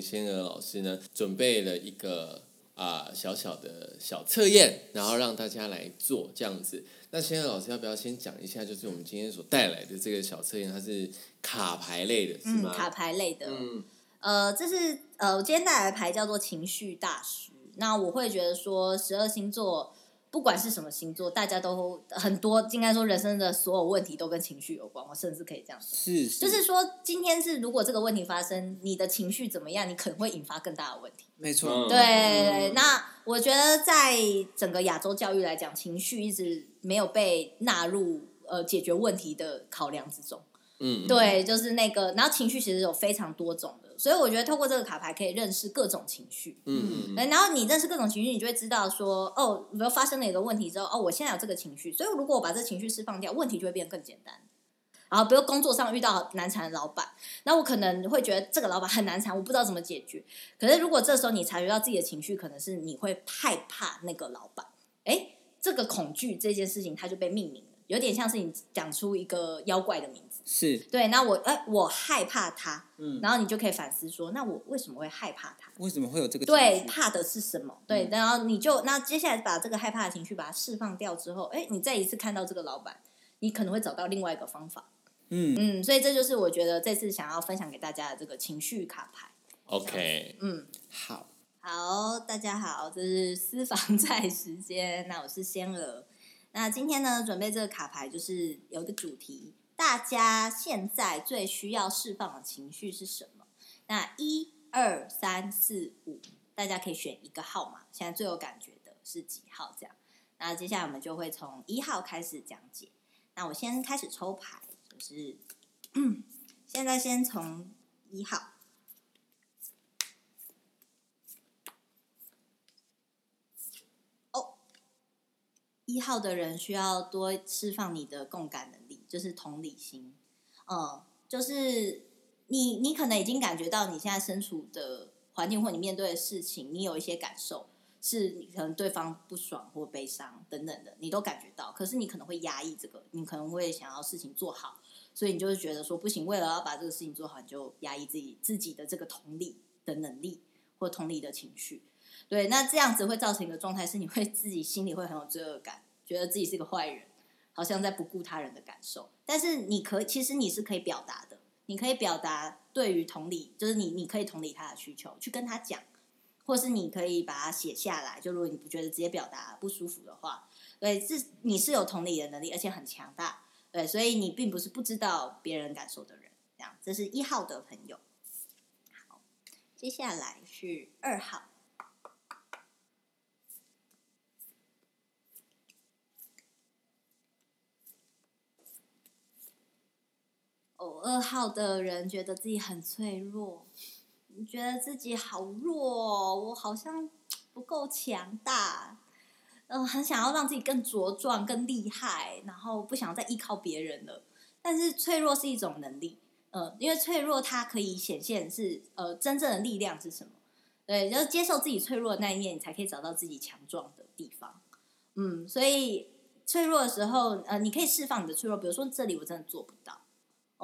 仙娥老师呢准备了一个啊、小小的小测验，然后让大家来做这样子。那仙娥老师要不要先讲一下，就是我们今天所带来的这个小测验，它是卡牌类的，是嗯，吗？卡牌类的，嗯呃，这是呃，我今天带来的牌叫做情绪大师。那我会觉得说，十二星座不管是什么星座，大家都很多，应该说人生的所有问题都跟情绪有关。我甚至可以这样说，是，就是说，今天是如果这个问题发生，你的情绪怎么样，你可能会引发更大的问题。没错，嗯对，那我觉得在整个亚洲教育来讲，情绪一直没有被纳入呃解决问题的考量之中。嗯，对，就是那个，然后情绪其实有非常多种的，所以我觉得透过这个卡牌可以认识各种情绪。嗯然后你认识各种情绪，你就会知道说，哦，比如发生了一个问题之后，哦，我现在有这个情绪，所以如果我把这情绪释放掉，问题就会变得更简单。然后，比如工作上遇到难缠的老板，那我可能会觉得这个老板很难缠，我不知道怎么解决。可是如果这时候你察觉到自己的情绪，可能是你会害怕那个老板，哎，这个恐惧这件事情它就被命名了，有点像是你讲出一个妖怪的名字。是，对，那我哎，我害怕他，嗯，然后你就可以反思说，那我为什么会害怕他？为什么会有这个情对，怕的是什么？对，然后你就那接下来把这个害怕的情绪把它释放掉之后，哎，你再一次看到这个老板，你可能会找到另外一个方法。嗯，嗯，所以这就是我觉得这次想要分享给大家的这个情绪卡牌。，OK，嗯，好，好，大家好，这是私房 菜时间。那我是仙儿。那今天呢，准备这个卡牌就是有一个主题，大家现在最需要释放的情绪是什么？那一二三四五，大家可以选一个号码，现在最有感觉的是几号？这样。那接下来我们就会从一号开始讲解。那我先开始抽牌，就是，现在先从一号。一号的人需要多释放你的共感能，就是同理心。嗯，就是你，你可能已经感觉到你现在身处的环境或你面对的事情，你有一些感受，是你可能对方不爽或悲伤等等的，你都感觉到。可是你可能会压抑这个，你可能会想要事情做好，所以你就是觉得说不行，为了要把这个事情做好，你就压抑自己自己的这个同理的能力或同理的情绪。对，那这样子会造成一个状态，是你会自己心里会很有罪恶感，觉得自己是个坏人，好像在不顾他人的感受。但是你可其实你是可以表达的，你可以表达对于同理，就是你你可以同理他的需求，去跟他讲，或是你可以把它写下来。就如果你不觉得直接表达不舒服的话，对，是你是有同理的能力，而且很强大。对，所以你并不是不知道别人感受的人。这样，这是一号的朋友。好，接下来是二号。哦，二号的人觉得自己很脆弱，你觉得自己好弱哦，我好像不够强大，嗯、很想要让自己更茁壮、更厉害，然后不想再依靠别人了。但是脆弱是一种能力，呃，因为脆弱它可以显现是呃真正的力量是什么？对，就是接受自己脆弱的那一面，你才可以找到自己强壮的地方。嗯，所以脆弱的时候，呃，你可以释放你的脆弱，比如说这里我真的做不到。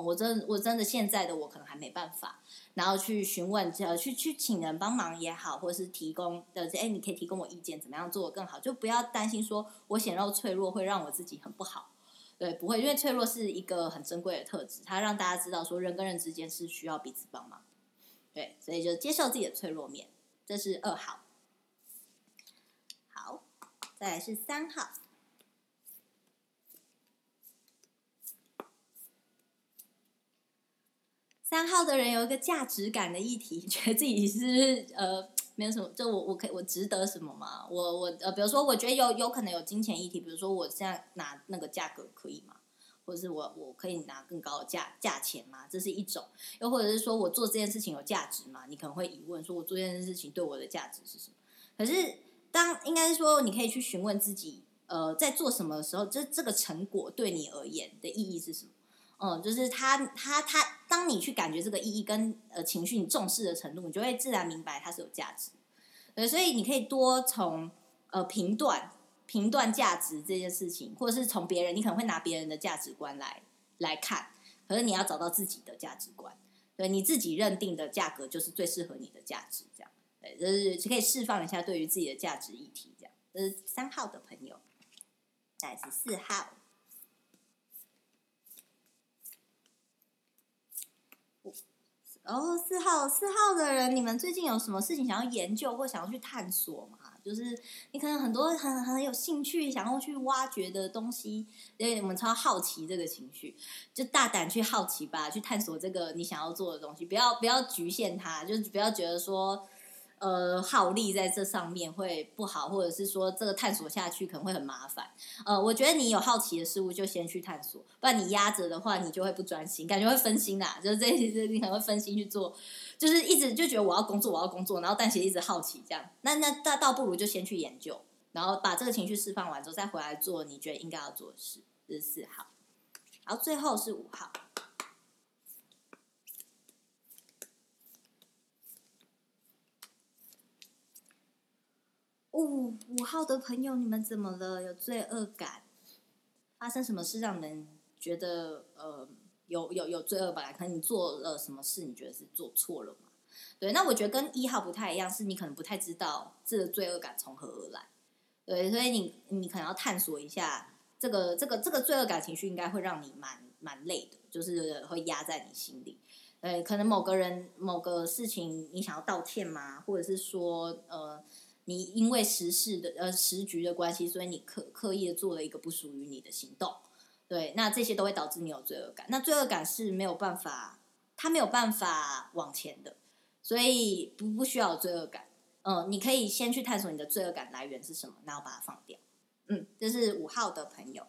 我真我真的现在的我可能还没办法，然后去询问，呃，去去请人帮忙也好，或者是提供的，哎，你可以提供我意见，怎么样做的更好？就不要担心说我显露脆弱会让我自己很不好，对，不会，因为脆弱是一个很珍贵的特质，它让大家知道说人跟人之间是需要彼此帮忙，对，所以就接受自己的脆弱面，这是二号。好，再来是三号。三号的人有一个价值感的议题，觉得自己是呃没有什么，就我我可以我值得什么吗？我我呃，比如说我觉得有有可能有金钱议题，比如说我现在拿那个价格可以吗？或者是我我可以拿更高的价价钱吗？这是一种，又或者是说我做这件事情有价值吗？你可能会疑问说，我做这件事情对我的价值是什么？可是当应该是说，你可以去询问自己，呃，在做什么的时候，这这个成果对你而言的意义是什么？嗯，就是他他他，当你去感觉这个意义跟呃情绪你重视的程度，你就会自然明白它是有价值。对，所以你可以多从呃评断评断价值这件事情，或者是从别人，你可能会拿别人的价值观来来看，可是你要找到自己的价值观。对你自己认定的价格就是最适合你的价值，这样对，就是可以释放一下对于自己的价值议题，这样。这是三号的朋友，再是四号。哦，四号四号的人，你们最近有什么事情想要研究或想要去探索吗？就是你可能很多很很有兴趣想要去挖掘的东西，因为我们超好奇这个情绪，就大胆去好奇吧，去探索这个你想要做的东西，不要不要局限它，就是不要觉得说。呃，耗力在这上面会不好，或者是说这个探索下去可能会很麻烦。呃，我觉得你有好奇的事物就先去探索，不然你压着的话，你就会不专心，感觉会分心啦。就是这这你可能会分心去做，就是一直就觉得我要工作，我要工作，然后但其实一直好奇这样。那那倒倒不如就先去研究，然后把这个情绪释放完之后，再回来做你觉得应该要做的事。这是四号，然后最后是五号。五五号的朋友，你们怎么了？有罪恶感？发生什么事让人觉得呃有有有罪恶感？可能你做了什么事，你觉得是做错了吗？对，那我觉得跟一号不太一样，是你可能不太知道这个罪恶感从何而来。对，所以你你可能要探索一下这个这个这个罪恶感情绪，应该会让你蛮蛮累的，就是会压在你心里。呃，可能某个人某个事情，你想要道歉吗？或者是说呃。你因为时事的呃时局的关系，所以你刻刻意的做了一个不属于你的行动，对，那这些都会导致你有罪恶感。那罪恶感是没有办法，它没有办法往前的，所以不不需要有罪恶感。嗯，你可以先去探索你的罪恶感来源是什么，然后把它放掉。嗯，这是五号的朋友。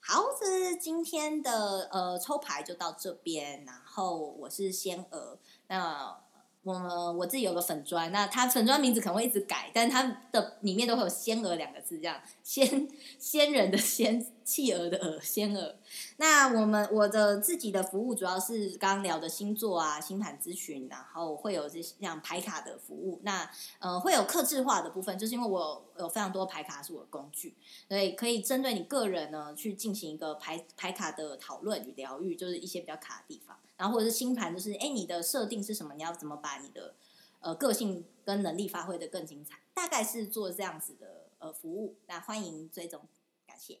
好，这是今天的呃抽牌就到这边，然后我是仙娥，那。我我自己有个粉砖，那它粉砖名字可能会一直改，但它的里面都会有“仙娥”两个字，这样仙仙人的仙，企鹅的鹅，仙鹅。那我们我的自己的服务主要是刚刚聊的星座啊、星盘咨询，然后会有这像排卡的服务。那呃会有克制化的部分，就是因为我有非常多排卡是我的工具，所以可以针对你个人呢去进行一个排排卡的讨论与疗愈，就是一些比较卡的地方。然后或者是星盘，就是哎，你的设定是什么？你要怎么把你的呃个性跟能力发挥的更精彩？大概是做这样子的呃服务。那欢迎追踪，感谢。